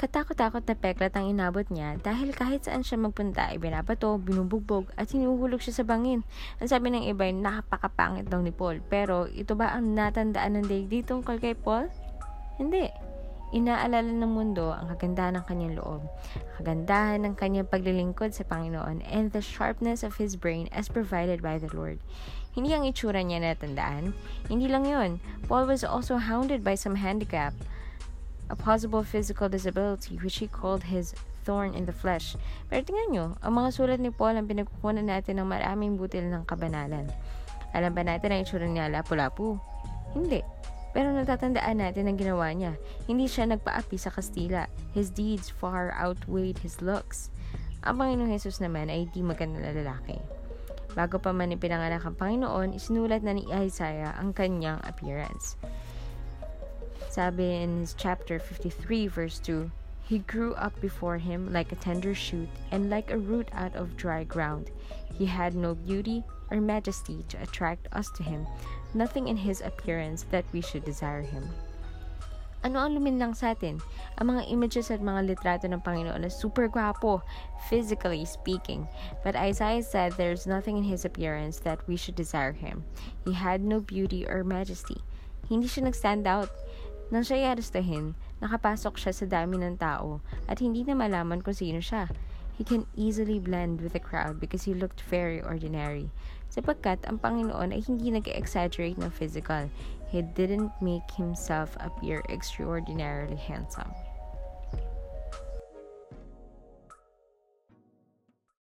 Katakot-takot na peklat ang inabot niya dahil kahit saan siya magpunta ay binabato, binubugbog at hinuhulog siya sa bangin. Ang sabi ng iba ay napakapangit daw ni Paul. Pero ito ba ang natandaan ng daigdig tungkol kay Paul? Hindi. Inaalala ng mundo ang kagandahan ng kanyang loob, kagandahan ng kanyang paglilingkod sa Panginoon, and the sharpness of his brain as provided by the Lord. Hindi ang itsura niya natandaan. Hindi lang yon. Paul was also hounded by some handicap, a possible physical disability which he called his thorn in the flesh. Pero tingnan nyo, ang mga sulat ni Paul ang pinagkukunan natin ng maraming butil ng kabanalan. Alam ba natin ang itsura niya lapu-lapu? Hindi. Pero natatandaan natin ang ginawa niya. Hindi siya nagpaapi sa Kastila. His deeds far outweighed his looks. Ang Panginoong Jesus naman ay di maganda na lalaki. Bago pa man ipinanganak ang Panginoon, isinulat na ni Isaiah ang kanyang appearance. Sabi in his chapter 53 verse 2, He grew up before him like a tender shoot and like a root out of dry ground. He had no beauty or majesty to attract us to him, nothing in his appearance that we should desire him. Ano ang luminlang sa atin? Ang mga images at mga litrato ng Panginoon na super gwapo, physically speaking. But Isaiah said there's nothing in his appearance that we should desire him. He had no beauty or majesty. Hindi siya nag-stand out. Nang siya i-arestahin, nakapasok siya sa dami ng tao at hindi na malaman kung sino siya. He can easily blend with the crowd because he looked very ordinary. Sapagkat ang Panginoon ay hindi nag-exaggerate ng physical. He didn't make himself appear extraordinarily handsome.